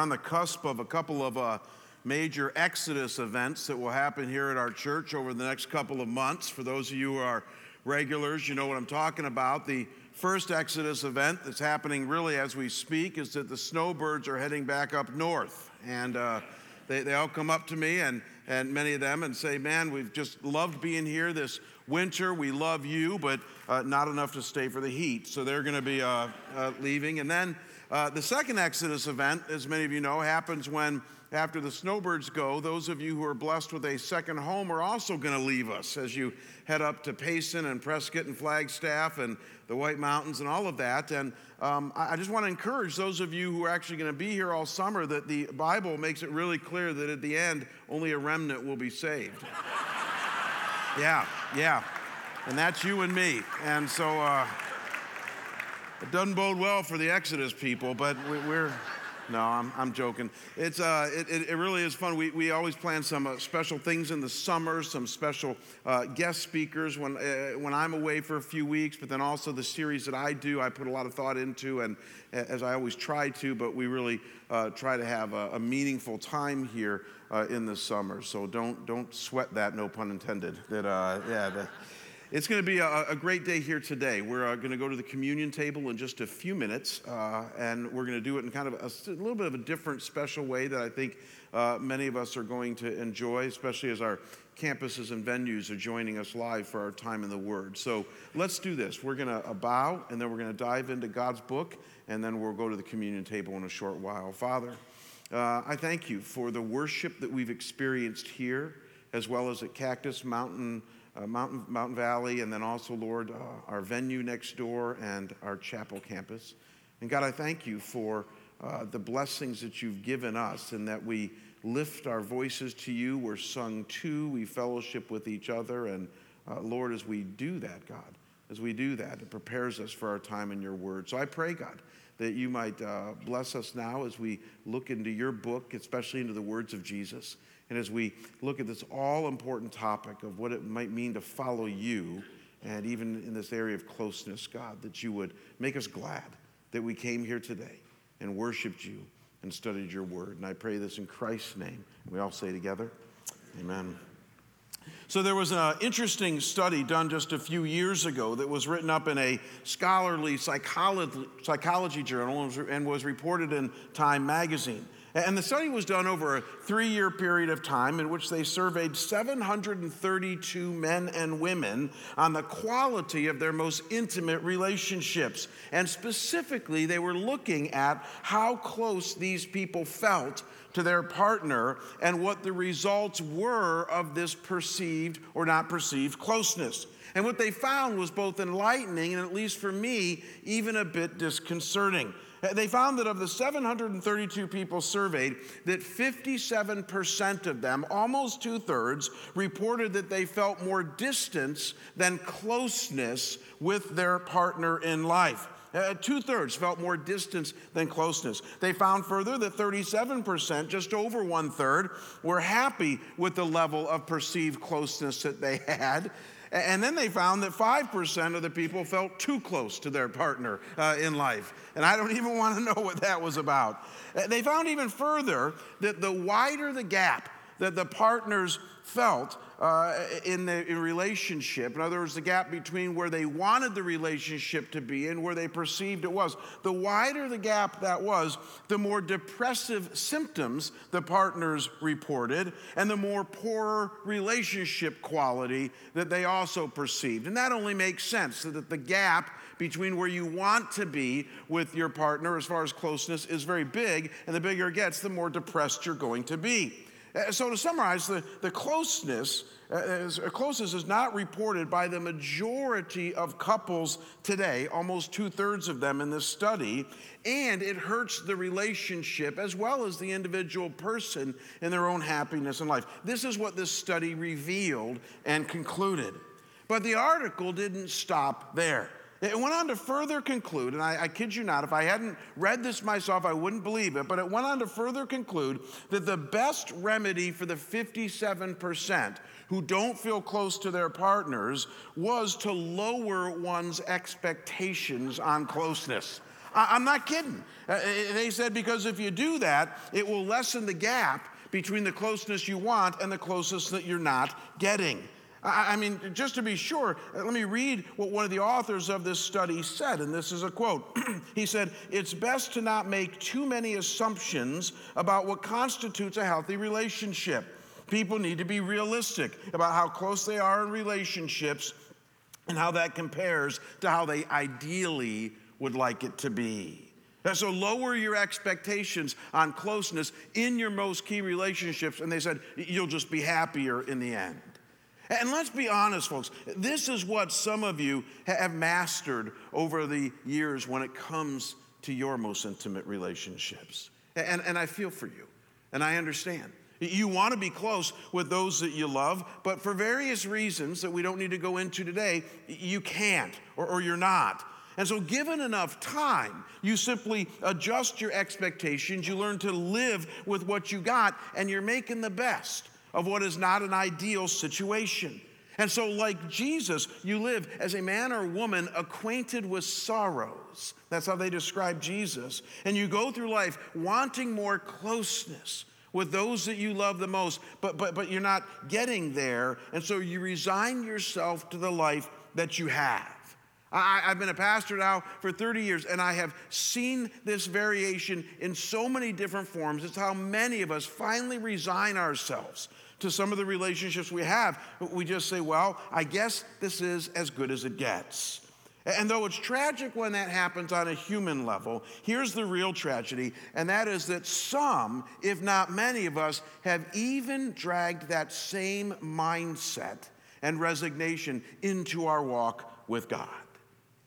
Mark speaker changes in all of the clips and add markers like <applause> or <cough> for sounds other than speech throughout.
Speaker 1: on the cusp of a couple of uh, major Exodus events that will happen here at our church over the next couple of months. For those of you who are regulars, you know what I'm talking about. The first Exodus event that's happening really as we speak is that the snowbirds are heading back up north. And uh, they, they all come up to me, and, and many of them, and say, Man, we've just loved being here this winter. We love you, but uh, not enough to stay for the heat. So they're going to be uh, uh, leaving. And then uh, the second Exodus event, as many of you know, happens when, after the snowbirds go, those of you who are blessed with a second home are also going to leave us as you head up to Payson and Prescott and Flagstaff and the White Mountains and all of that. And um, I just want to encourage those of you who are actually going to be here all summer that the Bible makes it really clear that at the end, only a remnant will be saved. <laughs> yeah, yeah. And that's you and me. And so, uh, it doesn't bode well for the Exodus people, but we, are no, I'm, I'm joking. It's, uh, it, it, really is fun. We, we always plan some uh, special things in the summer, some special uh, guest speakers when, uh, when I'm away for a few weeks, but then also the series that I do, I put a lot of thought into, and as I always try to, but we really uh, try to have a, a meaningful time here uh, in the summer. So don't, don't sweat that, no pun intended. That, yeah, that, it's going to be a, a, great day here today. We're uh, going to go to the communion table in just a few minutes, uh, and we're going to do it in kind of a, a, little bit of a different, special way that I think uh, many of us are going to enjoy, especially as our campuses and venues are joining us live for our time in the Word. So let's do this. We're going to uh, bow, and then we're going to dive into God's book, and then we'll go to the communion table in a short while. Father, uh, I thank you for the worship that we've experienced here, as well as at Cactus Mountain uh, Mountain, Mountain Valley, and then also, Lord, uh, our venue next door and our chapel campus. And God, I thank you for uh, the blessings that you've given us and that we lift our voices to you. We're sung to, we fellowship with each other. And uh, Lord, as we do that, God, as we do that, it prepares us for our time in your word. So I pray, God, that you might uh, bless us now as we look into your book, especially into the words of Jesus. And as we look at this all important topic of what it might mean to follow you, and even in this area of closeness, God, that you would make us glad that we came here today and worshiped you and studied your word. And I pray this in Christ's name. We all say together, Amen. So, there was an interesting study done just a few years ago that was written up in a scholarly psychology, psychology journal and was reported in Time magazine. And the study was done over a three year period of time in which they surveyed 732 men and women on the quality of their most intimate relationships. And specifically, they were looking at how close these people felt to their partner and what the results were of this perceived or not perceived closeness. And what they found was both enlightening and, at least for me, even a bit disconcerting. They found that of the 732 people surveyed, that 57% of them, almost two thirds, reported that they felt more distance than closeness with their partner in life. Uh, Two thirds felt more distance than closeness. They found further that 37%, just over one third, were happy with the level of perceived closeness that they had. And then they found that 5% of the people felt too close to their partner uh, in life. And I don't <laughs> even want to know what that was about. Uh, they found even further that the wider the gap that the partners felt uh, in the in relationship. In other words, the gap between where they wanted the relationship to be and where they perceived it was. The wider the gap that was, the more depressive symptoms the partners reported, and the more poor relationship quality that they also perceived. And that only makes sense that the gap between where you want to be with your partner as far as closeness is very big, and the bigger it gets, the more depressed you're going to be. Uh, so, to summarize, the, the closeness, uh, uh, closeness is not reported by the majority of couples today, almost two thirds of them in this study, and it hurts the relationship as well as the individual person in their own happiness and life. This is what this study revealed and concluded. But the article didn't stop there. It went on to further conclude, and I, I, kid you not, if I hadn't read this myself, I wouldn't believe it, but it went on to further conclude that the best remedy for the 57% who don't feel close to their partners was to lower one's expectations on closeness. I'm not kidding. Uh, uh, they said because if you do that, it will lessen the gap between the closeness you want and the closeness that you're not getting. I mean, just to be sure, uh, let me read what one of the authors of this study said, and this is a quote. <clears throat> he said, It's best to not make too many assumptions about what constitutes a healthy relationship. People need to be realistic about how close they are in relationships and how that compares to how they ideally would like it to be. So lower your expectations on closeness in your most key relationships, and they said you'll just be happier in the end. And let's be honest, folks, this is what some of you have mastered over the years when it comes to your most intimate relationships. And, and I feel for you, and I understand. You want to be close with those that you love, but for various reasons that we don't need to go into today, you can't or, or you're not. And so, given enough time, you simply adjust your expectations, you learn to live with what you got, and you're making the best of what is not an ideal situation. And so, like Jesus, you live as a man or woman acquainted with sorrows. That's how they describe Jesus. And you go through life wanting more closeness with those that you love the most, but, but, but you're not getting there. And so you resign yourself to the life that you have. I, have been a pastor now for 30 years, and I have seen this variation in so many different forms. It's how many of us finally resign ourselves to some of the relationships we have. We just say, well, I guess this is as good as it gets. And though it's tragic when that happens on a human level, here's the real tragedy, and that is that some, if not many of us, have even dragged that same mindset and resignation into our walk with God.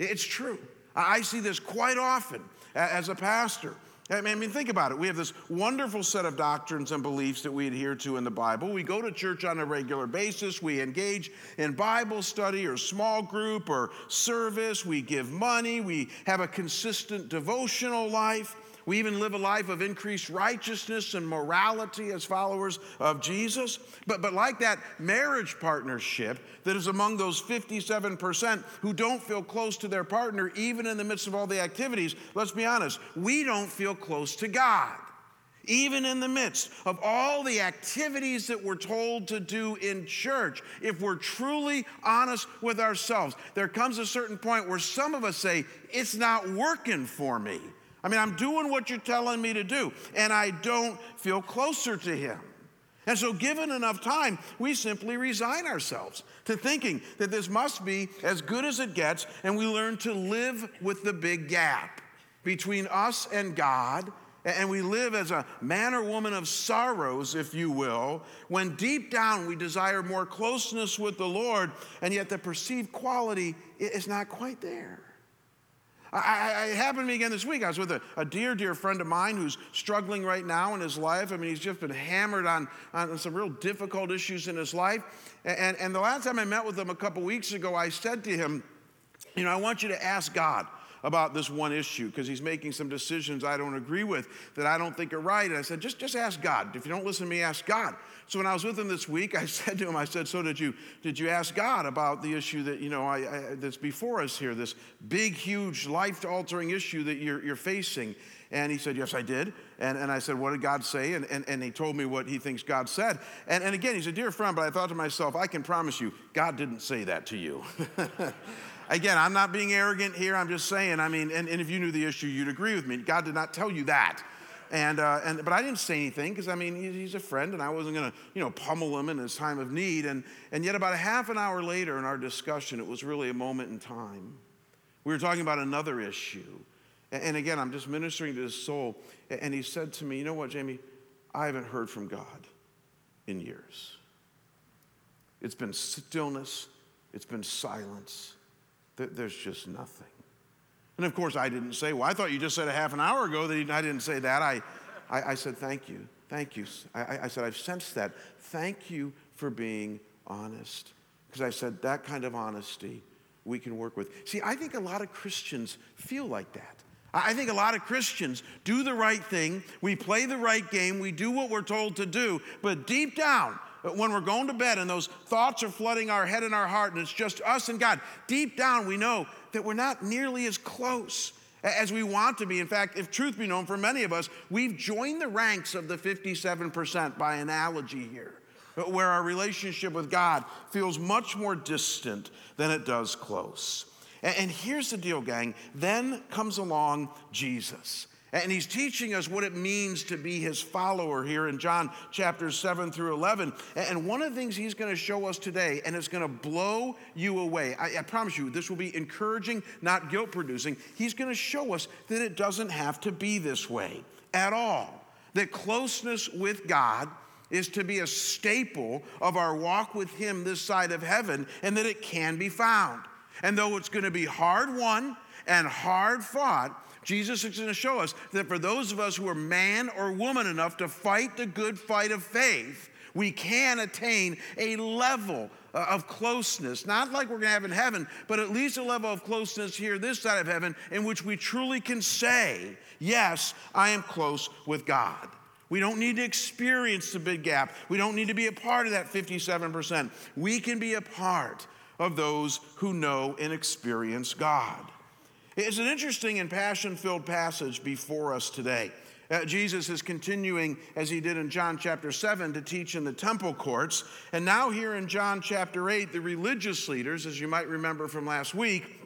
Speaker 1: It's true. I see this quite often as a pastor. I mean, think about it. We have this wonderful set of doctrines and beliefs that we adhere to in the Bible. We go to church on a regular basis. We engage in Bible study or small group or service. We give money. We have a consistent devotional life. We even live a life of increased righteousness and morality as followers of Jesus. But, but like that marriage partnership that is among those 57% who don't feel close to their partner, even in the midst of all the activities, let's be honest, we don't feel close to God. Even in the midst of all the activities that we're told to do in church, if we're truly honest with ourselves, there comes a certain point where some of us say, It's not working for me. I mean, I'm doing what you're telling me to do, and I don't feel closer to Him. And so, given enough time, we simply resign ourselves to thinking that this must be as good as it gets, and we learn to live with the big gap between us and God. And we live as a man or woman of sorrows, if you will, when deep down we desire more closeness with the Lord, and yet the perceived quality is not quite there. I, I, it happened to me again this week. I was with a, a, dear, dear friend of mine who's struggling right now in his life. I mean, he's just been hammered on, on some real difficult issues in his life. And, and the last time I met with him a couple weeks ago, I said to him, You know, I want you to ask God about this one issue because he's making some decisions I don't agree with that I don't think are right. And I said, just, just ask God. If you don't listen to me, ask God. So when I was with him this week, I <laughs> said to him, I said, so did you, did you ask God about the issue that, you know, I, I, that's before us here, this big, huge, life-altering issue that you're, you're facing? And he said, Yes, I did. And, and I said, What did God say? And, and, and he told me what he thinks God said. And, and again, he's a dear friend, but I thought to myself, I can promise you, God didn't say that to you. <laughs> Again, I'm not being arrogant here. I'm just saying, I mean, and, and if you knew the issue, you'd agree with me. God did not tell you that. And, uh, and, but I didn't say anything because I mean, he's a friend and I wasn't going to, you know, pummel him in his time of need. And, and yet, about a half an hour later in our discussion, it was really a moment in time. We were talking about another issue. And, and again, I'm just ministering to his soul. And he said to me, You know what, Jamie? I haven't heard from God in years. It's been stillness, it's been silence. There's just nothing. And of course, I didn't say, Well, I thought you just said a half an hour ago that I didn't say that. I, I, I said, Thank you. Thank you. I, I said, I've sensed that. Thank you for being honest. Because I said, That kind of honesty we can work with. See, I think a lot of Christians feel like that. I think a lot of Christians do the right thing, we play the right game, we do what we're told to do, but deep down, when we're going to bed and those thoughts are flooding our head and our heart, and it's just us and God, deep down we know that we're not nearly as close as we want to be. In fact, if truth be known, for many of us, we've joined the ranks of the 57% by analogy here, where our relationship with God feels much more distant than it does close. And here's the deal, gang. Then comes along Jesus. And he's teaching us what it means to be his follower here in John chapters 7 through 11. And one of the things he's going to show us today, and it's going to blow you away. I, I promise you, this will be encouraging, not guilt producing. He's going to show us that it doesn't have to be this way at all. That closeness with God is to be a staple of our walk with him this side of heaven, and that it can be found. And though it's going to be hard won and hard fought, Jesus is going to show us that for those of us who are man or woman enough to fight the good fight of faith, we can attain a level uh, of closeness, not like we're going to have in heaven, but at least a level of closeness here, this side of heaven, in which we truly can say, Yes, I am close with God. We don't need to experience the big gap. We don't need to be a part of that 57%. We can be a part of those who know and experience God. It's an interesting and passion filled passage before us today. Uh, Jesus is continuing, as he did in John chapter 7, to teach in the temple courts. And now, here in John chapter 8, the religious leaders, as you might remember from last week,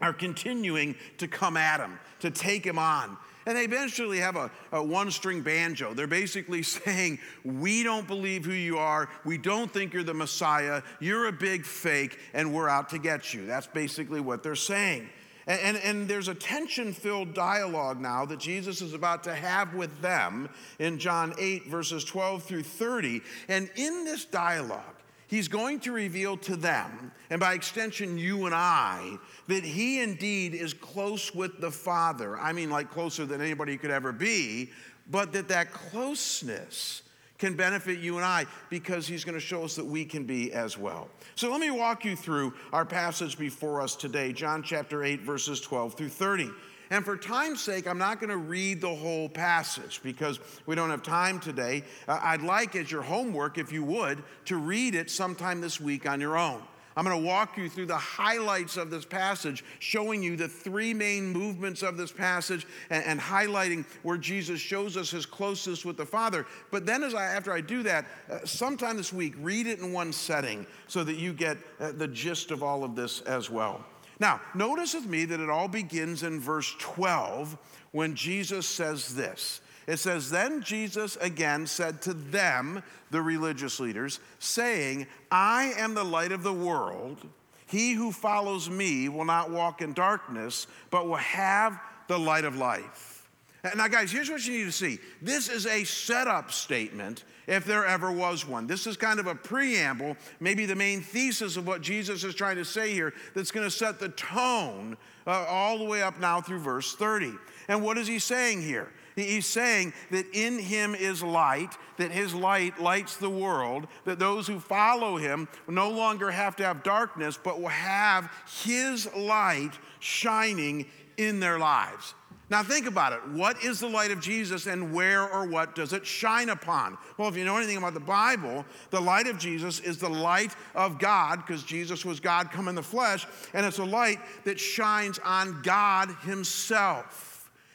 Speaker 1: are continuing to come at him, to take him on. And they eventually have a, a one string banjo. They're basically <laughs> saying, We don't believe who you are. We don't think you're the Messiah. You're a big fake, and we're out to get you. That's basically what they're saying. And, and, and there's a tension filled dialogue now that Jesus is about to have with them in John 8, verses 12 through 30. And in this dialogue, he's going to reveal to them, and by extension, you and I, that he indeed is close with the Father. I mean, like closer than anybody could ever be, but that that closeness can benefit you and I because he's going to show us that we can be as well. So let me walk you through our passage before us today, John chapter 8, verses 12 through 30. And for time's sake, I'm not going to read the whole passage because we don't have time today. Uh, I'd like, as your homework, if you would, to read it sometime this week on your own. I'm going to walk you through the highlights of this passage, showing you the three main movements of this passage and, and highlighting where Jesus shows us his closeness with the Father. But then, as I, after I do that, uh, sometime this week, read it in one setting so that you get uh, the gist of all of this as well. Now, notice with me that it all begins in verse 12 when Jesus says this. It says, Then Jesus again said to them, the religious leaders, saying, I am the light of the world. He who follows me will not walk in darkness, but will have the light of life. Now, guys, here's what you need to see. This is a setup statement, if there ever was one. This is kind of a preamble, maybe the main thesis of what Jesus is trying to say here, that's going to set the tone uh, all the way up now through verse 30. And what is he saying here? He's saying that in him is light, that his light lights the world, that those who follow him no longer have to have darkness, but will have his light shining in their lives. Now, think about it. What is the light of Jesus and where or what does it shine upon? Well, if you know anything about the Bible, the light of Jesus is the light of God because Jesus was God come in the flesh, and it's a light that shines on God Himself.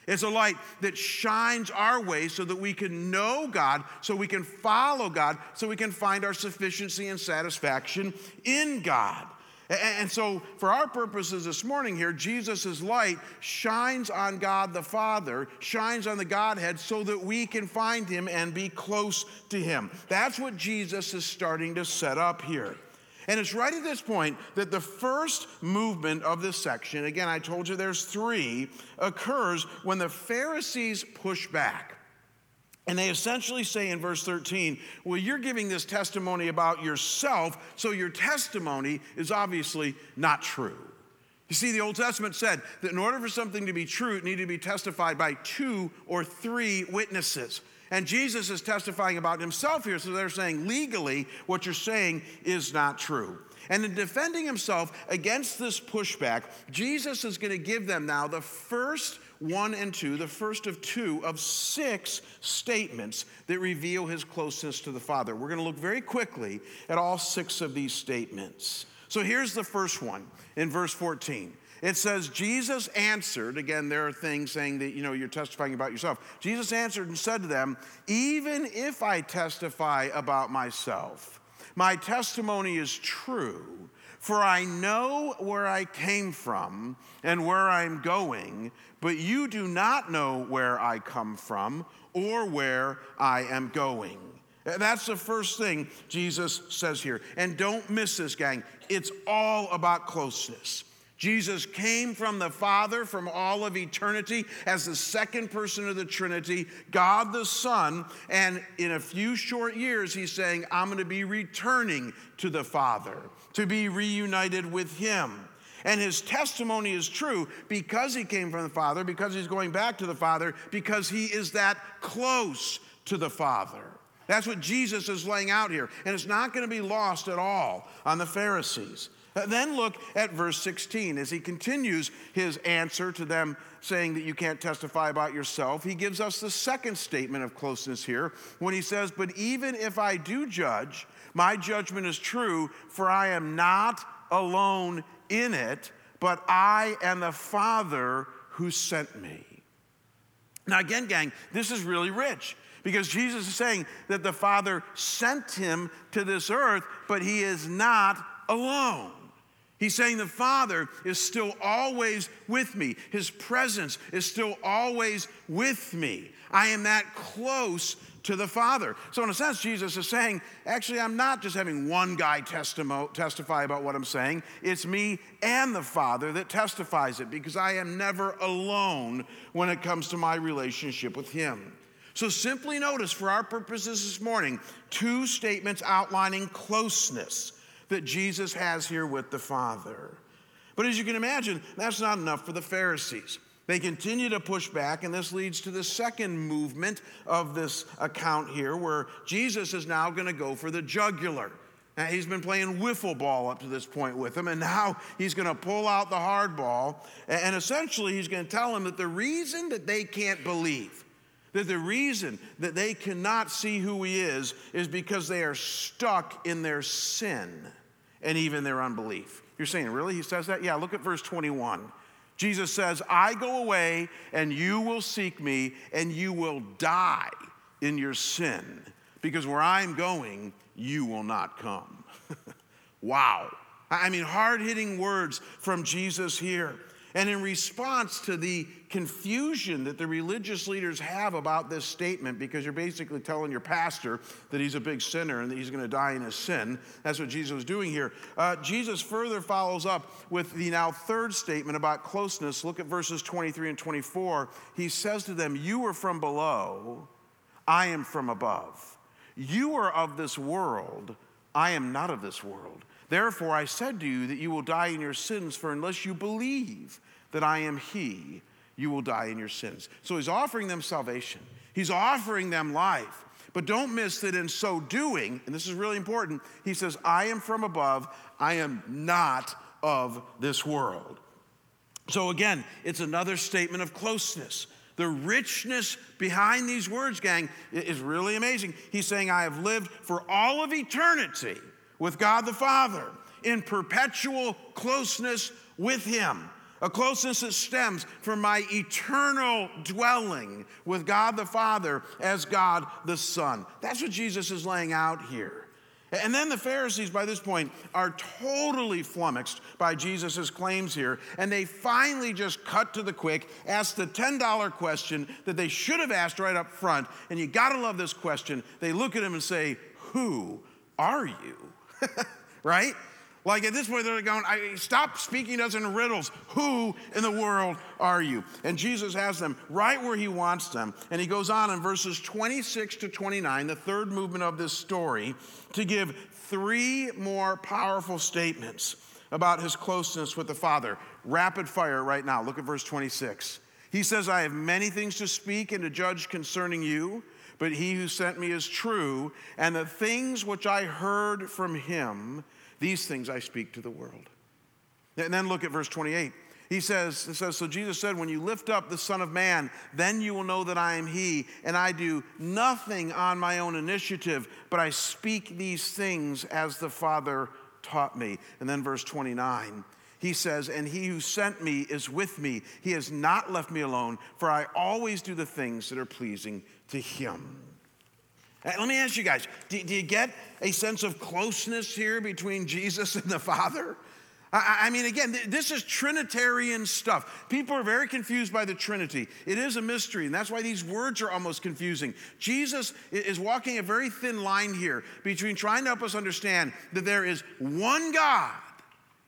Speaker 1: It's a light that shines our way so that we can know God, so we can follow God, so we can find our sufficiency and satisfaction in God. And so, for our purposes this morning here, Jesus' light shines on God the Father, shines on the Godhead, so that we can find Him and be close to Him. That's what Jesus is starting to set up here. And it's right at this point that the first movement of this section, again, I told you there's three, occurs when the Pharisees push back. And they essentially say in verse 13, Well, you're giving this testimony about yourself, so your testimony is obviously not true. You see, the Old Testament said that in order for something to be true, it needed to be testified by two or three witnesses. And Jesus is testifying about himself here, so they're saying legally what you're saying is not true. And in defending himself against this pushback, Jesus is going to give them now the first one and two, the first of two of six statements that reveal his closeness to the Father. We're going to look very quickly at all six of these statements. So here's the first one in verse 14. It says, Jesus answered, again, there are things saying that, you know, you're testifying about yourself. Jesus answered and said to them, Even if I testify about myself, my testimony is true, for I know where I came from and where I'm going, but you do not know where I come from or where I am going. That's the first thing Jesus says here. And don't miss this, gang. It's all about closeness. Jesus came from the Father from all of eternity as the second person of the Trinity, God the Son. And in a few short years, he's saying, I'm going to be returning to the Father to be reunited with Him. And his testimony is true because he came from the Father, because he's going back to the Father, because he is that close to the Father. That's what Jesus is laying out here. And it's not going to be lost at all on the Pharisees. Then look at verse 16 as he continues his answer to them saying that you can't testify about yourself. He gives us the second statement of closeness here when he says, But even if I do judge, my judgment is true, for I am not alone in it, but I and the Father who sent me. Now, again, gang, this is really rich because Jesus is saying that the Father sent him to this earth, but he is not alone. He's saying the Father is still always with me. His presence is still always with me. I am that close to the Father. So, in a sense, Jesus is saying, actually, I'm not just having one guy testimo- testify about what I'm saying. It's me and the Father that testifies it because I am never alone when it comes to my relationship with Him. So, simply notice for our purposes this morning two statements outlining closeness that Jesus has here with the Father. But as you can imagine, that's not enough for the Pharisees. They continue to push back, and this leads to the second movement of this account here, where Jesus is now going to go for the jugular. Now, he's been playing wiffle ball up to this point with them, and now he's going to pull out the hard ball. And essentially, he's going to tell them that the reason that they can't believe, that the reason that they cannot see who he is, is because they are stuck in their sin and even their unbelief. You're saying, really? He says that? Yeah, look at verse 21. Jesus says, I go away and you will seek me and you will die in your sin because where I'm going, you will not come. <laughs> wow. I mean, hard hitting words from Jesus here. And in response to the confusion that the religious leaders have about this statement, because you're basically telling your pastor that he's a big sinner and that he's going to die in his sin, that's what Jesus was doing here. Uh, Jesus further follows up with the now third statement about closeness. Look at verses 23 and 24. He says to them, You are from below, I am from above. You are of this world, I am not of this world. Therefore, I said to you that you will die in your sins, for unless you believe that I am He, you will die in your sins. So He's offering them salvation, He's offering them life. But don't miss that in so doing, and this is really important, He says, I am from above, I am not of this world. So again, it's another statement of closeness. The richness behind these words, gang, is really amazing. He's saying, I have lived for all of eternity with God the Father in perpetual closeness with Him. A closeness that stems from my eternal dwelling with God the Father as God the Son. That's what Jesus is laying out here. And then the Pharisees, by this point, are totally flummoxed by Jesus' claims here. And they finally just cut to the quick, ask the $10 question that they should have asked right up front. And you gotta love this question. They look at him and say, Who are you? <laughs> right? Like at this point, they're going, Stop speaking to us in riddles. Who in the world are you? And Jesus has them right where he wants them. And he goes on in verses 26 to 29, the third movement of this story, to give three more powerful statements about his closeness with the Father. Rapid fire right now. Look at verse 26. He says, I have many things to speak and to judge concerning you but he who sent me is true, and the things which I heard from him, these things I speak to the world. And then look at verse 28. He says, it says, So Jesus said, When you lift up the Son of Man, then you will know that I am He, and I do nothing on my own initiative, but I speak these things as the Father taught me. And then verse 29. He says, And he who sent me is with me. He has not left me alone, for I always do the things that are pleasing to him. Let me ask you guys do, do you get a sense of closeness here between Jesus and the Father? I, mean, again, this is Trinitarian stuff. People are very confused by the Trinity. It is a mystery, and that's why these words are almost confusing. Jesus is walking a very thin line here between trying to help us understand that there is one God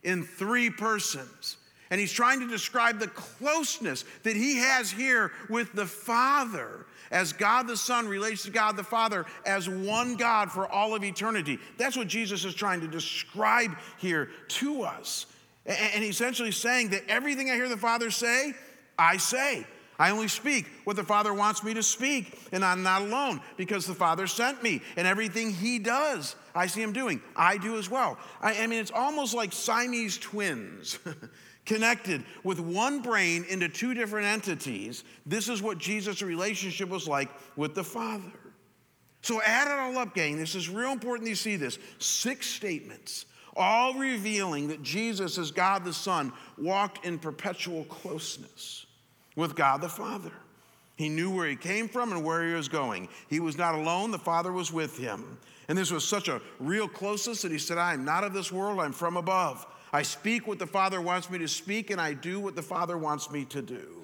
Speaker 1: in three persons. And he's trying to describe the closeness that he has here with the Father as God the Son relates to God the Father as one God for all of eternity. That's what Jesus is trying to describe here to us. And he's essentially saying that everything I hear the Father say, I say. I only speak what the Father wants me to speak, and I'm not alone because the Father sent me, and everything He does, I see Him doing. I do as well. I, I mean, it's almost like Siamese twins. <laughs> connected with one brain into two different entities. This is what Jesus' relationship was like with the Father. So add it all up, gang. This is real important you see this. Six statements, all revealing that Jesus, as God the Son, walked in perpetual closeness with God the Father. He knew where he came from and where he was going. He was not alone, the Father was with him. And this was such a real closeness that he said, I am not of this world, I'm from above. I speak what the Father wants me to speak, and I do what the Father wants me to do.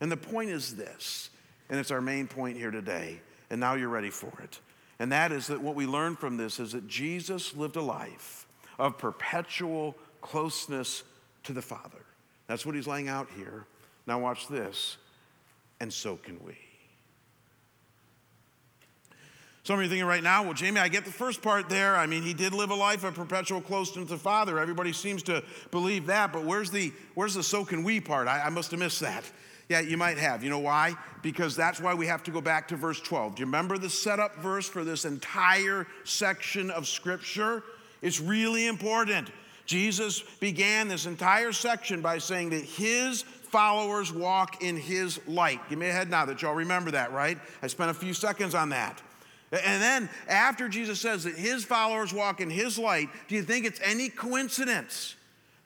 Speaker 1: And the point is this, and it's our main point here today, and now you're ready for it. And that is that what we learn from this is that Jesus lived a life of perpetual closeness to the Father. That's what he's laying out here. Now, watch this, and so can we. Some of you are thinking right now, well, Jamie, I get the first part there. I mean, he did live a life of perpetual closeness to Father. Everybody seems to believe that, but where's the where's the so can we part? I, I must have missed that. Yeah, you might have. You know why? Because that's why we have to go back to verse 12. Do you remember the setup verse for this entire section of Scripture? It's really important. Jesus began this entire section by saying that his followers walk in his light. Give me a head nod that y'all remember that, right? I spent a few seconds on that. And then after Jesus says that his followers walk in his light, do you think it's any coincidence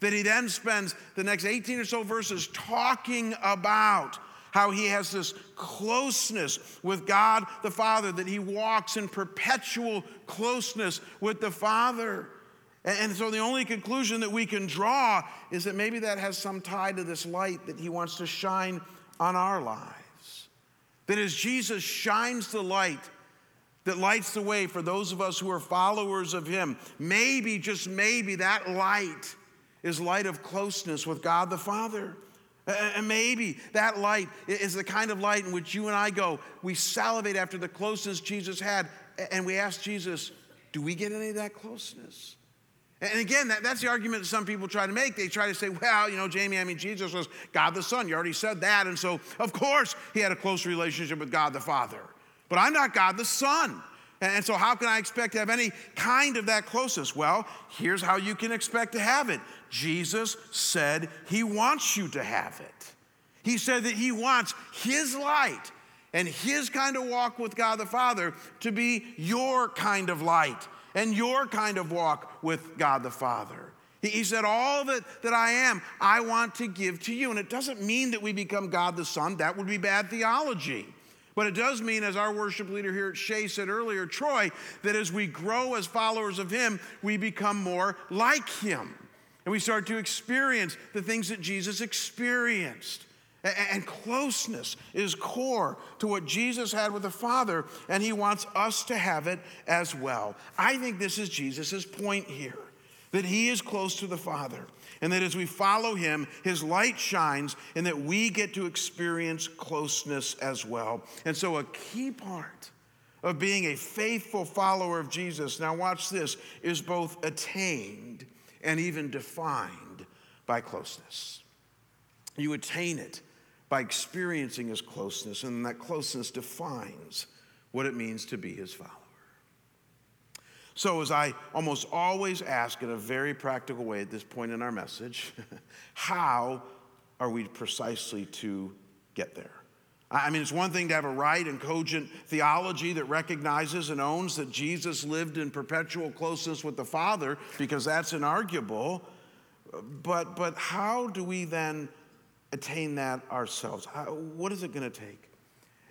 Speaker 1: that he then spends the next 18 or so verses talking about how he has this closeness with God the Father, that he walks in perpetual closeness with the Father? And so the only conclusion that we can draw is that maybe that has some tie to this light that he wants to shine on our lives. That as Jesus shines the light, that lights the way for those of us who are followers of Him. Maybe, just maybe, that light is light of closeness with God the Father. And maybe that light is the kind of light in which you and I go, we salivate after the closeness Jesus had, and we ask Jesus, do we get any of that closeness? And again, that, that's the argument that some people try to make. They try to say, well, you know, Jamie, I mean, Jesus was God the Son. You already said that. And so, of course, he had a close relationship with God the Father. But I'm not God the Son. And so, how can I expect to have any kind of that closeness? Well, here's how you can expect to have it Jesus said he wants you to have it. He said that he wants his light and his kind of walk with God the Father to be your kind of light and your kind of walk with God the Father. He said, All that, that I am, I want to give to you. And it doesn't mean that we become God the Son, that would be bad theology. But it does mean, as our worship leader here at Shea said earlier, Troy, that as we grow as followers of Him, we become more like Him. And we start to experience the things that Jesus experienced. And closeness is core to what Jesus had with the Father, and He wants us to have it as well. I think this is Jesus' point here that He is close to the Father and that as we follow him, his light shines, and that we get to experience closeness as well. And so, a key part of being a faithful follower of Jesus, now watch this, is both attained and even defined by closeness. You attain it by experiencing his closeness, and that closeness defines what it means to be his follower. So, as I almost always ask in a very practical way at this point in our message, <laughs> how are we precisely to get there? I mean, it's one thing to have a right and cogent theology that recognizes and owns that Jesus lived in perpetual closeness with the Father, because that's inarguable. But, but how do we then attain that ourselves? How, what is it going to take?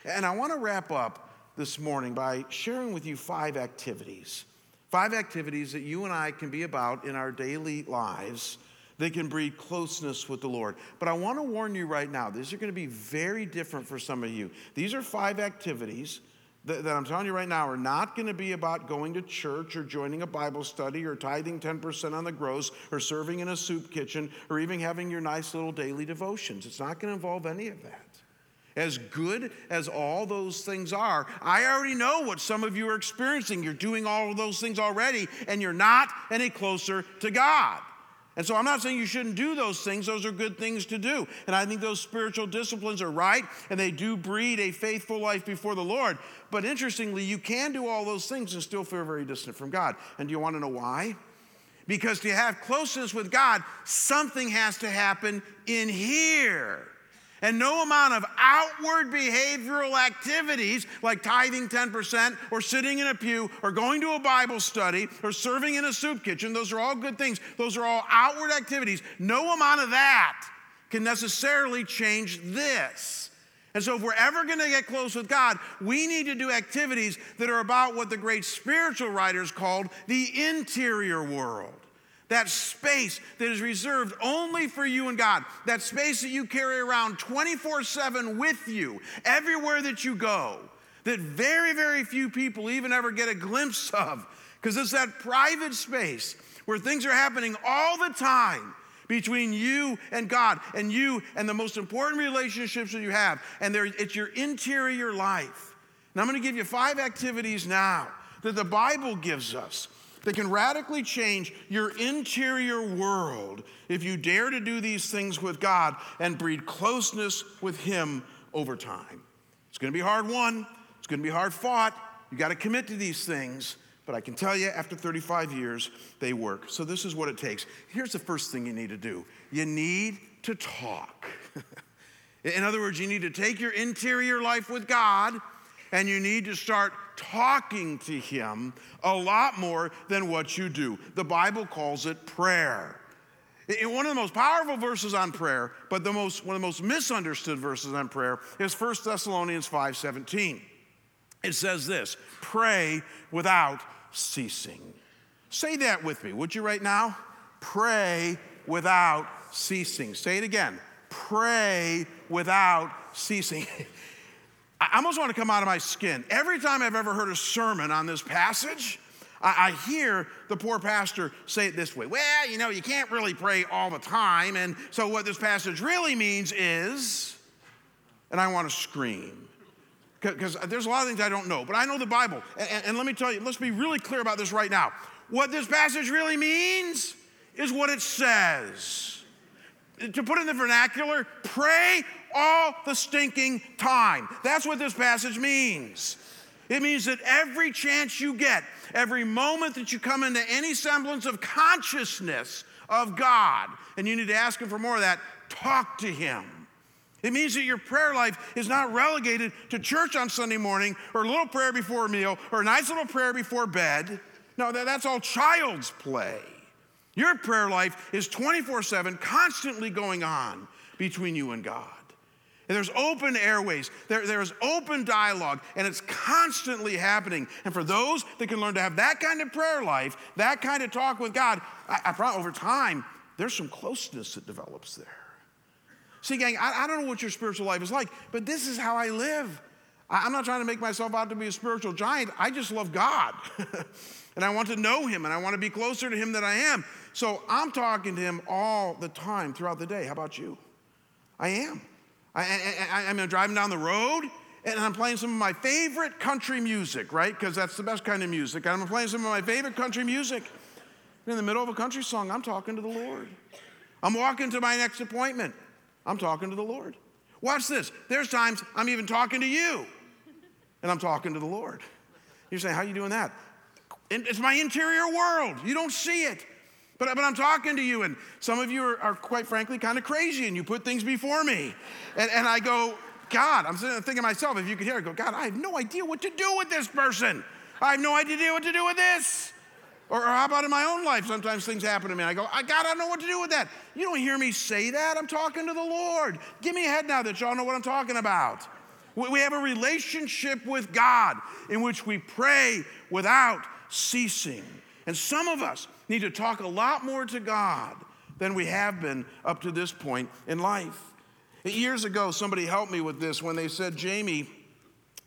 Speaker 1: And I want to wrap up this morning by sharing with you five activities. Five activities that you and I can be about in our daily lives that can breed closeness with the Lord. But I want to warn you right now, these are going to be very different for some of you. These are five activities that, that I'm telling you right now are not going to be about going to church or joining a Bible study or tithing 10% on the gross or serving in a soup kitchen or even having your nice little daily devotions. It's not going to involve any of that. As good as all those things are, I already know what some of you are experiencing. You're doing all of those things already, and you're not any closer to God. And so I'm not saying you shouldn't do those things. Those are good things to do. And I think those spiritual disciplines are right and they do breed a faithful life before the Lord. But interestingly, you can do all those things and still feel very distant from God. And do you want to know why? Because to have closeness with God, something has to happen in here. And no amount of outward behavioral activities like tithing 10% or sitting in a pew or going to a Bible study or serving in a soup kitchen, those are all good things. Those are all outward activities. No amount of that can necessarily change this. And so, if we're ever going to get close with God, we need to do activities that are about what the great spiritual writers called the interior world. That space that is reserved only for you and God. That space that you carry around 24 7 with you everywhere that you go. That very, very few people even ever get a glimpse of. Because it's that private space where things are happening all the time between you and God and you and the most important relationships that you have. And it's your interior life. And I'm going to give you five activities now that the Bible gives us that can radically change your interior world if you dare to do these things with God and breed closeness with Him over time. It's going to be hard won, it's going to be hard fought. You got to commit to these things. But I can tell you, after 35 years, they work. So, this is what it takes. Here's the first thing you need to do you need to talk. <laughs> In other words, you need to take your interior life with God and you need to start talking to Him a lot more than what you do. The Bible calls it prayer. In one of the most powerful verses on prayer, but the most, one of the most misunderstood verses on prayer is 1 Thessalonians 5:17. It says this: pray without ceasing. Say that with me, would you right now? Pray without ceasing. Say it again. Pray without ceasing. <laughs> I almost want to come out of my skin. Every time I've ever heard a sermon on this passage, I, hear the poor pastor say it this way Well, you know, you can't really pray all the time. And so, what this passage really means is, and I want to scream because there's a lot of things I don't know, but I know the Bible. And, and, and let me tell you, let's be really clear about this right now. What this passage really means is what it says. To put in the vernacular, pray all the stinking time. That's what this passage means. It means that every chance you get, every moment that you come into any semblance of consciousness of God, and you need to ask Him for more of that, talk to Him. It means that your prayer life is not relegated to church on Sunday morning or a little prayer before a meal or a nice little prayer before bed. No, that's all child's play. Your prayer life is 24 7, constantly going on between you and God. And there's open airways, there, there's open dialogue, and it's constantly happening. And for those that can learn to have that kind of prayer life, that kind of talk with God, I, I probably over time, there's some closeness that develops there. See, gang, I, I, don't know what your spiritual life is like, but this is how I live. I, I'm not trying to make myself out to be a spiritual giant. I just love God. <laughs> and I want to know Him, and I want to be closer to Him than I am. So I'm talking to him all the time throughout the day. How about you? I am. I, I, I, I'm driving down the road and I'm playing some of my favorite country music, right? Because that's the best kind of music. I'm playing some of my favorite country music. In the middle of a country song, I'm talking to the Lord. I'm walking to my next appointment. I'm talking to the Lord. Watch this. There's times I'm even talking to you, and I'm talking to the Lord. You're saying, How are you doing that? It's my interior world. You don't see it. But, but I'm talking to you, and some of you are, are quite frankly kind of crazy, and you put things before me. And, and I go, God, I'm sitting thinking to myself, if you could hear, I go, God, I have no idea what to do with this person. I have no idea what to do with this. Or, or, how about in my own life? Sometimes things happen to me. I go, I God, I don't know what to do with that. You don't hear me say that. I'm talking to the Lord. Give me a head now that y'all know what I'm talking about. We, we have a relationship with God in which we pray without ceasing. And some of us need to talk a lot more to God than we have been up to this point in life. Years ago, somebody helped me with this when they said, Jamie,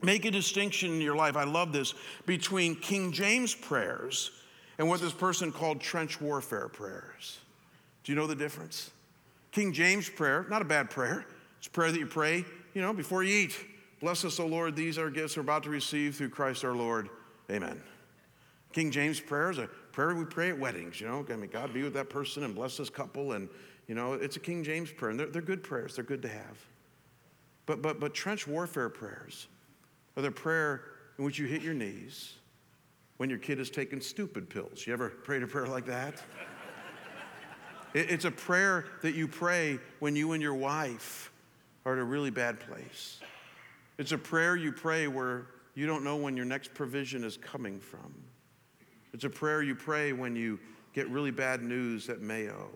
Speaker 1: make a distinction in your life. I love this between King James prayers and what this person called trench warfare prayers. Do you know the difference? King James prayer, not a bad prayer. It's a prayer that you pray, you know, before you eat. Bless us, O Lord, these are gifts we're about to receive through Christ our Lord. Amen. King James prayer is a prayer we pray at weddings, you know. I mean, God be with that person and bless this couple. And, you know, it's a King James prayer. And they're, they're good prayers, they're good to have. But, but, but trench warfare prayers are the prayer in which you hit your knees when your kid is taking stupid pills. You ever prayed a prayer like that? <laughs> it's a prayer that you pray when you and your wife are at a really bad place. It's a prayer you pray where you don't know when your next provision is coming from. It's a prayer you pray when you get really bad news at Mayo.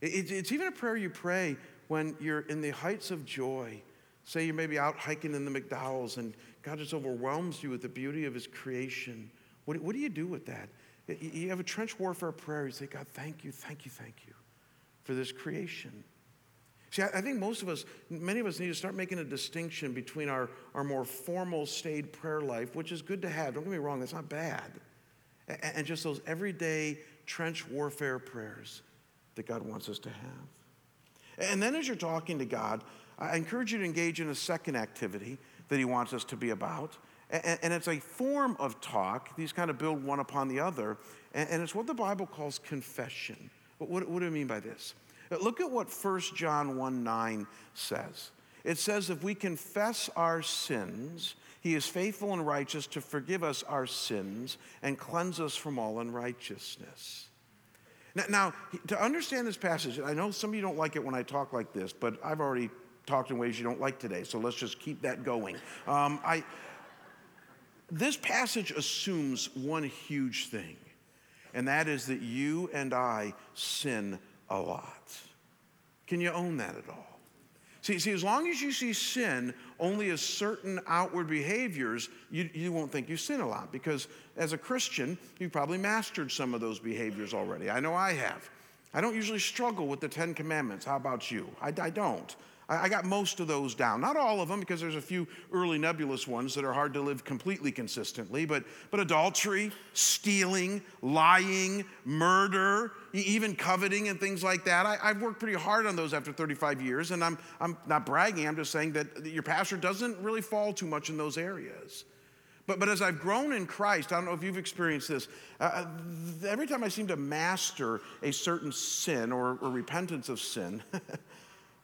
Speaker 1: It's even a prayer you pray when you're in the heights of joy. Say you're maybe out hiking in the McDowells and God just overwhelms you with the beauty of His creation. What, do you do with that? You have a trench warfare prayer. You say, God, thank you, thank you, thank you for this creation. See, I think most of us, many of us need to start making a distinction between our, our more formal, staid prayer life, which is good to have. Don't get me wrong, that's not bad and just those everyday trench warfare prayers that God wants us to have. And then as you're talking to God, I encourage you to engage in a second activity that He wants us to be about. And it's a form of talk. These kind of build one upon the other. And it's what the Bible calls confession. What, do I mean by this? Look at what 1 John 1 9 says. It says, if we confess our sins, he is faithful and righteous to forgive us our sins and cleanse us from all unrighteousness. Now, now, to understand this passage, I know some of you don't like it when I talk like this, but I've already talked in ways you don't like today, so let's just keep that going. Um, I, this passage assumes one huge thing, and that is that you and I sin a lot. Can you own that at all? See, see, as long as you see sin only as certain outward behaviors, you, you won't think you sin a lot because as a Christian, you've probably mastered some of those behaviors already. I know I have. I don't usually struggle with the Ten Commandments. How about you? I, I don't. I, got most of those down. Not all of them, because there's a few early nebulous ones that are hard to live completely consistently, but, but adultery, stealing, lying, murder, even coveting and things like that. I, have worked pretty hard on those after 35 years, and I'm, I'm not bragging, I'm just saying that your pastor doesn't really fall too much in those areas. But, but as I've grown in Christ, I don't know if you've experienced this, uh, uh every time I seem to master a certain sin or, or repentance of sin, <laughs>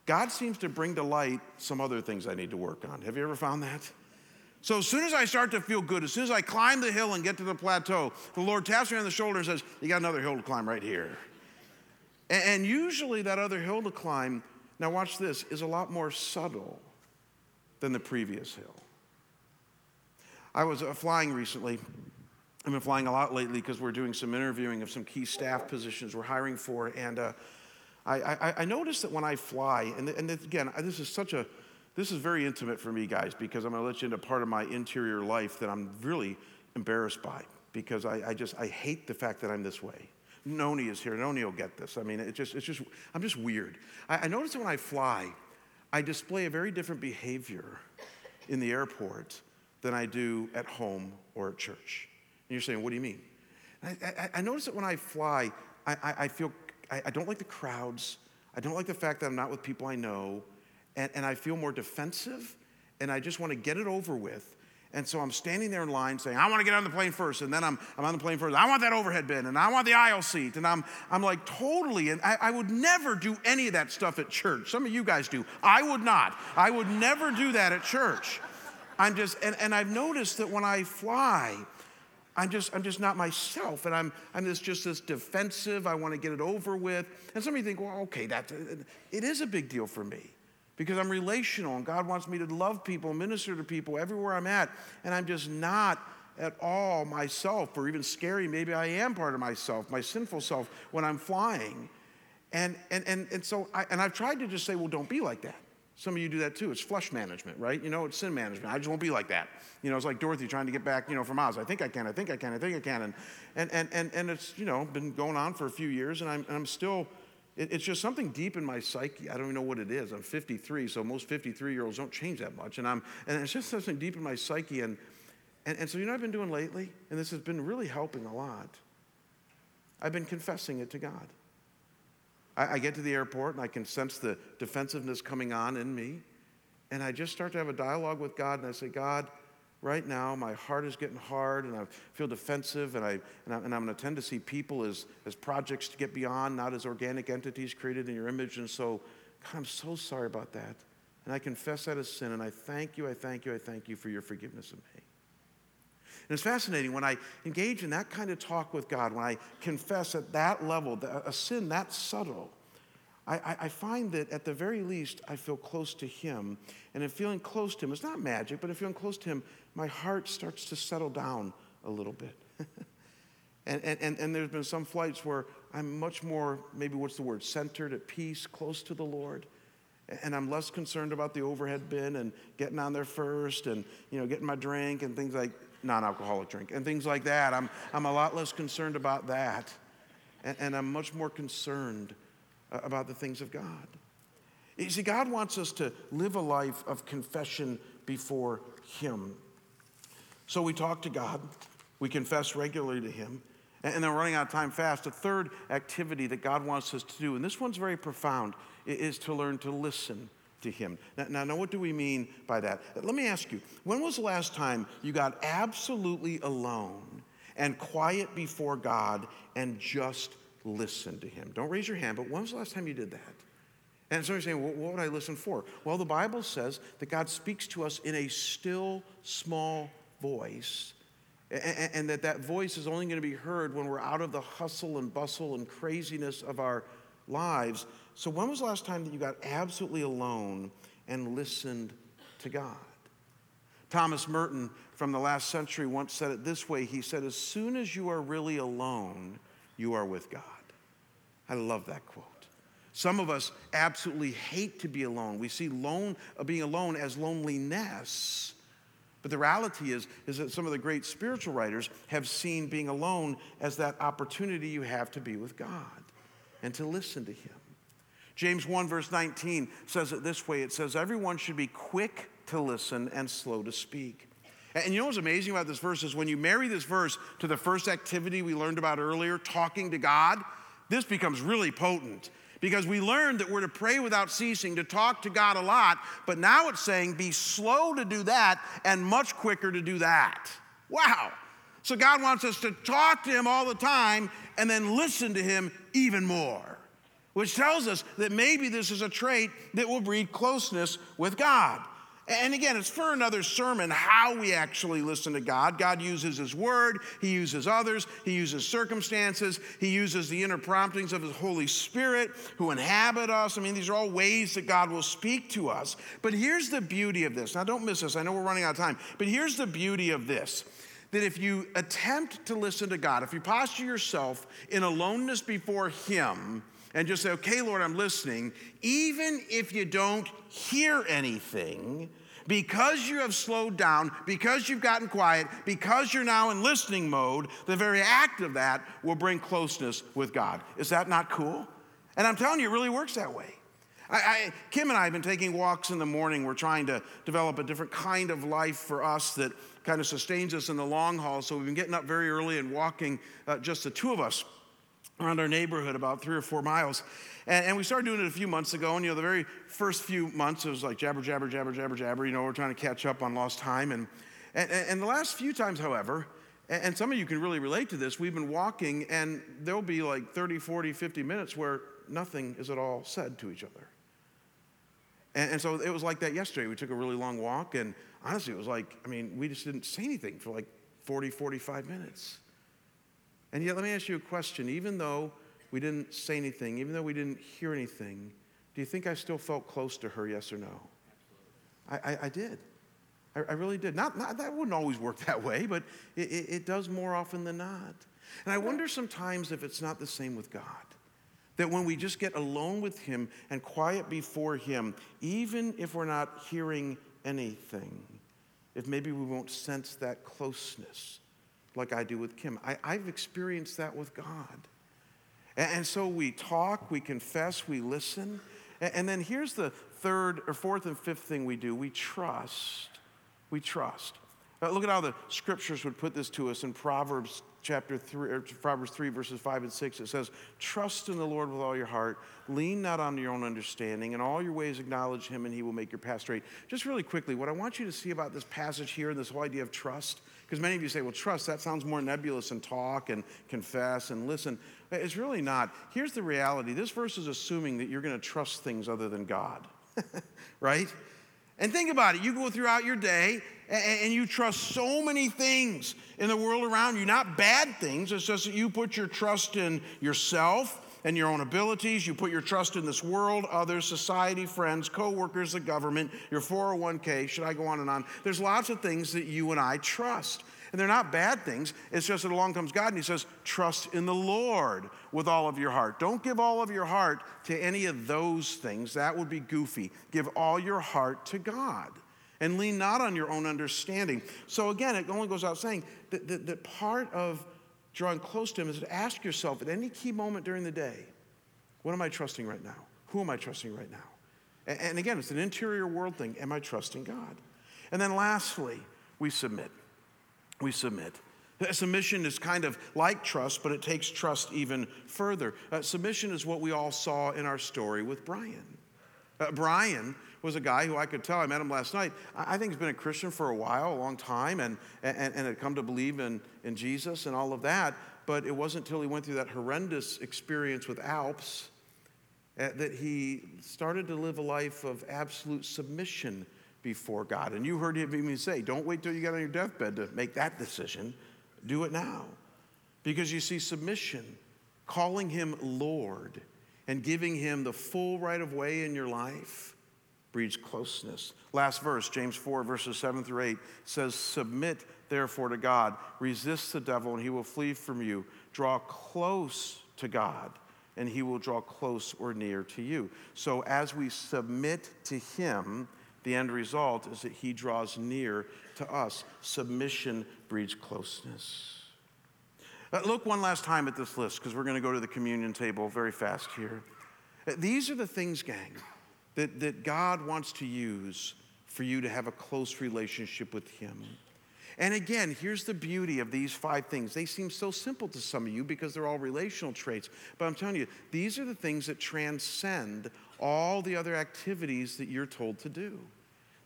Speaker 1: God seems to bring to light some other things I need to work on. Have you ever found that? So as soon as I start to feel good, as soon as I climb the hill and get to the plateau, the Lord taps me on the shoulder and says, You got another hill to climb right here. And usually that other hill to climb, now watch this, is a lot more subtle than the previous hill. I was uh, flying recently. I've been flying a lot lately because we're doing some interviewing of some key staff positions we're hiring for. And uh, I, I, I notice that when I fly, and, and again, this is such a, this is very intimate for me, guys, because I'm going to let you into part of my interior life that I'm really embarrassed by because I, I just, I hate the fact that I'm this way. Noni is here. Noni will get this. I mean, it just, it's just, I'm just weird. I, I notice that when I fly, I display a very different behavior in the airport than I do at home or at church. And you're saying, what do you mean? I, I, I notice that when I fly, I, I feel I, I, don't like the crowds. I don't like the fact that I'm not with people I know. And, and I feel more defensive and I just want to get it over with. And so I'm standing there in line saying, I want to get on the plane first. And then I'm, I'm on the plane first. I want that overhead bin and I want the aisle seat. And I'm, I'm like totally, and I, I would never do any of that stuff at church. Some of you guys do. I would not. I would never do that at church. I'm just, and, and I've noticed that when I fly, I'm just, I'm just not myself, and I'm, I'm just, just this defensive. I want to get it over with. And some of you think, well, okay, that it is a big deal for me because I'm relational, and God wants me to love people, minister to people everywhere I'm at, and I'm just not at all myself, or even scary. Maybe I am part of myself, my sinful self, when I'm flying. And, and, and, and so, I, and I've tried to just say, well, don't be like that. Some of you do that too. It's flush management, right? You know, it's sin management. I just won't be like that. You know, it's like Dorothy trying to get back, you know, from Oz. I think I can, I think I can, I think I can. And, and, and, and, and it's, you know, been going on for a few years, and I'm, and I'm still, it, it's just something deep in my psyche. I don't even know what it is. I'm 53, so most 53 year olds don't change that much. And, I'm, and it's just something deep in my psyche. And, and, and so, you know I've been doing lately? And this has been really helping a lot. I've been confessing it to God. I, I get to the airport and I can sense the defensiveness coming on in me. And I just start to have a dialogue with God and I say, God, right now my heart is getting hard and I feel defensive and, I, and, I, and I'm going to tend to see people as, as projects to get beyond, not as organic entities created in your image. And so, God, I'm so sorry about that. And I confess that as sin and I thank you, I thank you, I thank you for your forgiveness of me. And it's fascinating when I engage in that kind of talk with God, when I confess at that level, a sin that subtle, I, I, find that at the very least, I feel close to Him. And in feeling close to Him, it's not magic, but in feeling close to Him, my heart starts to settle down a little bit. <laughs> and, and, and there's been some flights where I'm much more, maybe what's the word, centered, at peace, close to the Lord and I'm less concerned about the overhead bin and getting on there first and you know getting my drink and things like non-alcoholic drink and things like that. I'm, I'm a lot less concerned about that. And, and I'm much more concerned uh, about the things of God. You see, God wants us to live a life of confession before Him. So we talk to God, we confess regularly to Him, and then running out of time fast. A third activity that God wants us to do, and this one's very profound, is to learn to listen to him. Now, now, what do we mean by that? Let me ask you when was the last time you got absolutely alone and quiet before God and just listened to him? Don't raise your hand, but when was the last time you did that? And so you're saying, well, what would I listen for? Well, the Bible says that God speaks to us in a still, small voice, and that that voice is only going to be heard when we're out of the hustle and bustle and craziness of our lives. So, when was the last time that you got absolutely alone and listened to God? Thomas Merton from the last century once said it this way He said, As soon as you are really alone, you are with God. I love that quote. Some of us absolutely hate to be alone. We see lone, uh, being alone as loneliness. But the reality is, is that some of the great spiritual writers have seen being alone as that opportunity you have to be with God and to listen to Him. James 1, verse 19 says it this way it says, Everyone should be quick to listen and slow to speak. And you know what's amazing about this verse is when you marry this verse to the first activity we learned about earlier, talking to God, this becomes really potent because we learned that we're to pray without ceasing, to talk to God a lot, but now it's saying be slow to do that and much quicker to do that. Wow. So God wants us to talk to Him all the time and then listen to Him even more which tells us that maybe this is a trait that will breed closeness with God. And again, it's for another sermon how we actually listen to God. God uses His Word, He uses others, He uses circumstances, He uses the inner promptings of His Holy Spirit who inhabit us. I mean, these are all ways that God will speak to us. But here's the beauty of this. Now, don't miss this. I know we're running out of time, but here's the beauty of this that if you attempt to listen to God, if you posture yourself in aloneness before Him, and just say, okay, Lord, I'm listening, even if you don't hear anything, because you have slowed down, because you've gotten quiet, because you're now in listening mode, the very act of that will bring closeness with God. Is that not cool? And I'm telling you, it really works that way. I, I, Kim and I have been taking walks in the morning. We're trying to develop a different kind of life for us that kind of sustains us in the long haul. So we've been getting up very early and walking, uh, just the two of us around our neighborhood about three or four miles. And, and, we started doing it a few months ago. And, you know, the very first few months, it was like jabber, jabber, jabber, jabber, jabber. You know, we're trying to catch up on lost time. And, and, and the last few times, however, and some of you can really relate to this, we've been walking and there'll be like 30, 40, 50 minutes where nothing is at all said to each other. And, and so it was like that yesterday. We took a really long walk. And honestly, it was like, I mean, we just didn't say anything for like 40, 45 minutes. And yet, let me ask you a question. Even though we didn't say anything, even though we didn't hear anything, do you think I still felt close to her, yes or no? I, I, I did. I I, really did. Not, not, that wouldn't always work <laughs> that way, but it, it, it does more often than not. And I wonder sometimes if it's not the same with God. That when we just get alone with Him and quiet before Him, even if we're not hearing anything, if maybe we won't sense that closeness like I do with Kim. I, have experienced that with God. And, and, so we talk, we confess, we listen. And, and then here's the third or fourth and fifth thing we do we trust. We trust. Uh, look at how the scriptures would put this to us in Proverbs chapter 3, or Proverbs 3, verses 5 and 6, it says, Trust in the Lord with all your heart, lean not on your own understanding, and all your ways acknowledge him, and he will make your path straight. Just really quickly, what I want you to see about this passage here and this whole idea of trust, because many of you say, well, trust, that sounds more nebulous and talk and confess and listen. It's really not. Here's the reality this verse is assuming that you're going to trust things other than God, <laughs> right? And think about it. You go throughout your day and you trust so many things in the world around you, not bad things. It's just that you put your trust in yourself and your own abilities. You put your trust in this world, others, society, friends, coworkers, the government, your 401k. Should I go on and on? There's lots of things that you and I trust. And they're not bad things. It's just that along comes God and He says, trust in the Lord with all of your heart. Don't give all of your heart to any of those things. That would be goofy. Give all your heart to God and lean not on your own understanding. So again, it only goes out saying that, that, that part of drawing close to Him is to ask yourself at any key moment during the day, what am I trusting right now? Who am I trusting right now? And, and again, it's an interior world thing. Am I trusting God? And then lastly, we submit we submit. Submission is kind of like trust, but it takes trust even further. Uh, submission is what we all saw in our story with Brian. Uh, Brian was a guy who I could tell, I met him last night. I think he's been a Christian for a while, a long time, and, and, and had come to believe in, in Jesus and all of that. But it wasn't until he went through that horrendous experience with Alps uh, that he started to live a life of absolute submission before God. And you heard him even say, don't wait till you get on your deathbed to make that decision. Do it now. Because you see, submission, calling him Lord, and giving him the full right of way in your life breeds closeness. Last verse, James 4, verses 7 through 8, says, Submit therefore to God, resist the devil, and he will flee from you. Draw close to God, and he will draw close or near to you. So as we submit to him, the end result is that he draws near to us. Submission breeds closeness. Uh, look one last time at this list because we're going to go to the communion table very fast here. Uh, these are the things, gang, that, that God wants to use for you to have a close relationship with Him. And again, here's the beauty of these five things. They seem so simple to some of you because they're all relational traits. But I'm telling you, these are the things that transcend all the other activities that you're told to do.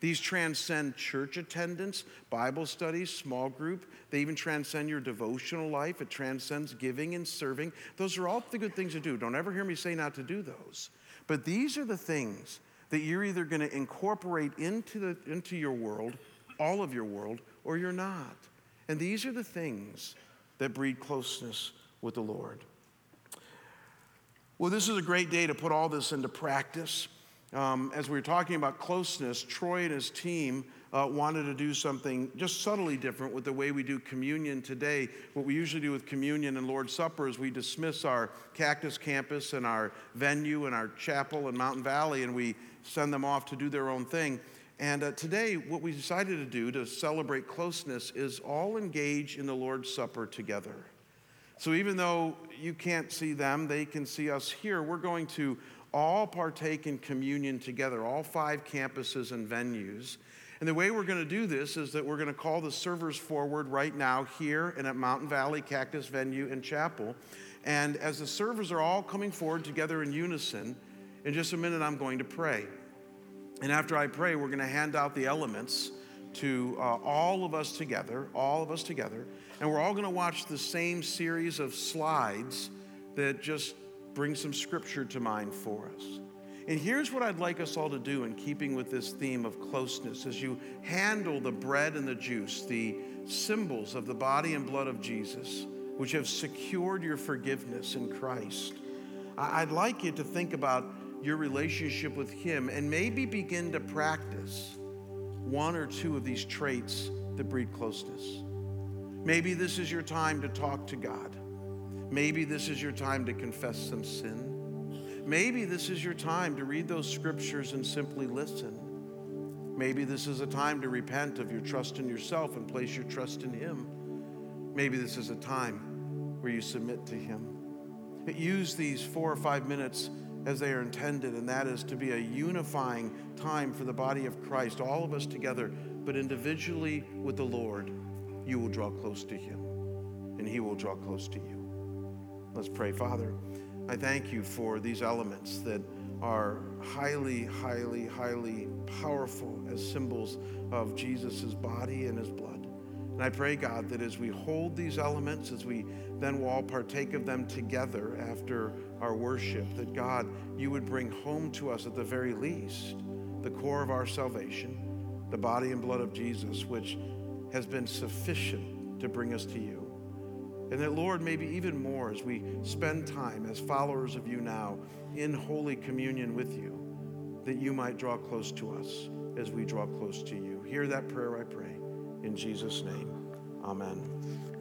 Speaker 1: These transcend church attendance, Bible studies, small group. They even transcend your devotional life. It transcends giving and serving. Those are all the good things to do. Don't ever hear me say not to do those. But these are the things that you're either going to incorporate into, the, into your world, all of your world, or you're not. And these are the things that breed closeness with the Lord. Well, this is a great day to put all this into practice. Um, as we were talking about closeness, Troy and his team uh, wanted to do something just subtly different with the way we do communion today. What we usually do with communion and Lord's Supper is we dismiss our Cactus campus and our venue and our chapel in Mountain Valley and we send them off to do their own thing. And uh, today, what we decided to do to celebrate closeness is all engage in the Lord's Supper together. So even though you can't see them, they can see us here. We're going to all partake in communion together, all five campuses and venues. And the way we're going to do this is that we're going to call the servers forward right now here and at Mountain Valley Cactus Venue and Chapel. And as the servers are all coming forward together in unison, in just a minute I'm going to pray. And after I pray, we're going to hand out the elements to uh, all of us together, all of us together and we're all going to watch the same series of slides that just bring some scripture to mind for us. And here's what I'd like us all to do in keeping with this theme of closeness as you handle the bread and the juice, the symbols of the body and blood of Jesus, which have secured your forgiveness in Christ. I'd like you to think about your relationship with Him and maybe begin to practice one or two of these traits that breed closeness. Maybe this is your time to talk to God. Maybe this is your time to confess some sin. Maybe this is your time to read those scriptures and simply listen. Maybe this is a time to repent of your trust in yourself and place your trust in Him. Maybe this is a time where you submit to Him. Use these four or five minutes as they are intended, and that is to be a unifying time for the body of Christ, all of us together, but individually with the Lord. You will draw close to Him, and He will draw close to you. Let's pray, Father. I thank you for these elements that are highly, highly, highly powerful as symbols of Jesus' body and his blood. And I pray, God, that as we hold these elements, as we then will all partake of them together after our worship, that God, you would bring home to us at the very least the core of our salvation, the body and blood of Jesus, which has been sufficient to bring us to you. And that, Lord, maybe even more as we spend time as followers of you now in Holy Communion with you, that you might draw close to us as we draw close to you. Hear that prayer, I pray. In Jesus' name, amen.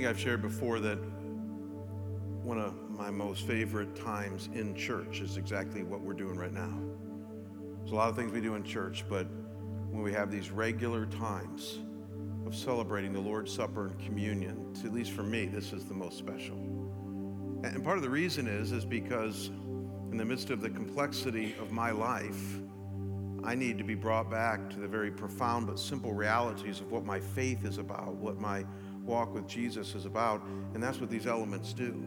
Speaker 1: Think I've shared before that one of my most favorite times in church is exactly what we're doing right now. There's a lot of things we do in church, but when we have these regular times of celebrating the Lord's Supper and communion, at least for me, this is the most special. And part of the reason is is because in the midst of the complexity of my life, I need to be brought back to the very profound but simple realities of what my faith is about, what my walk with Jesus is about, and that's what these elements do.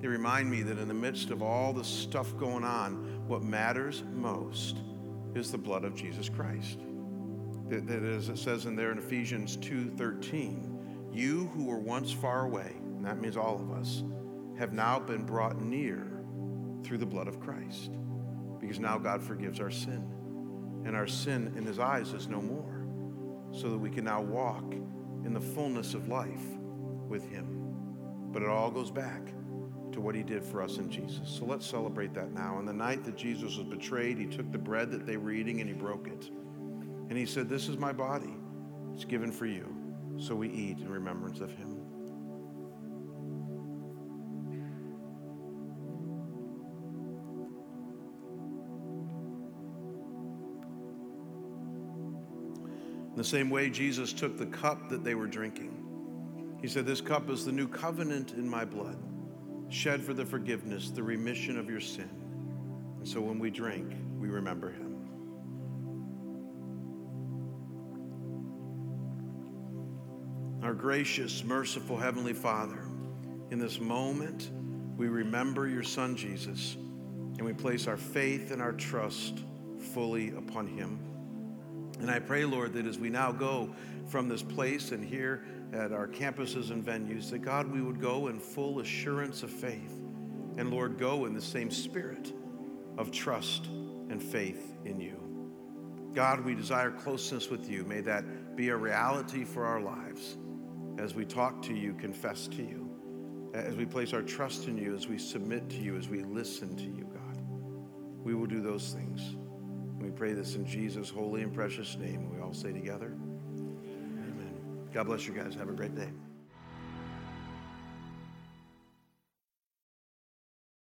Speaker 1: They remind me that in the midst of all the stuff going on, what matters most is the blood of Jesus Christ. That, that as it says in there in Ephesians 2:13, you who were once far away, and that means all of us, have now been brought near through the blood of Christ. Because now God forgives our sin and our sin in his eyes is no more, so that we can now walk in the fullness of life with him. But it all goes back to what he did for us in Jesus. So let's celebrate that now. On the night that Jesus was betrayed, he took the bread that they were eating and he broke it. And he said, This is my body. It's given for you. So we eat in remembrance of him. In the same way, Jesus took the cup that they were drinking. He said, This cup is the new covenant in my blood, shed for the forgiveness, the remission of your sin. And so when we drink, we remember him. Our gracious, merciful Heavenly Father, in this moment, we remember your Son, Jesus, and we place our faith and our trust fully upon him. And I pray, Lord, that as we now go from this place and here at our campuses and venues, that God, we would go in full assurance of faith. And Lord, go in the same spirit of trust and faith in you. God, we desire closeness with you. May that be a reality for our lives as we talk to you, confess to you, as we place our trust in you, as we submit to you, as we listen to you, God. We will do those things. Pray this in Jesus' holy and precious name. We all say together, Amen. God bless you guys. Have a great day.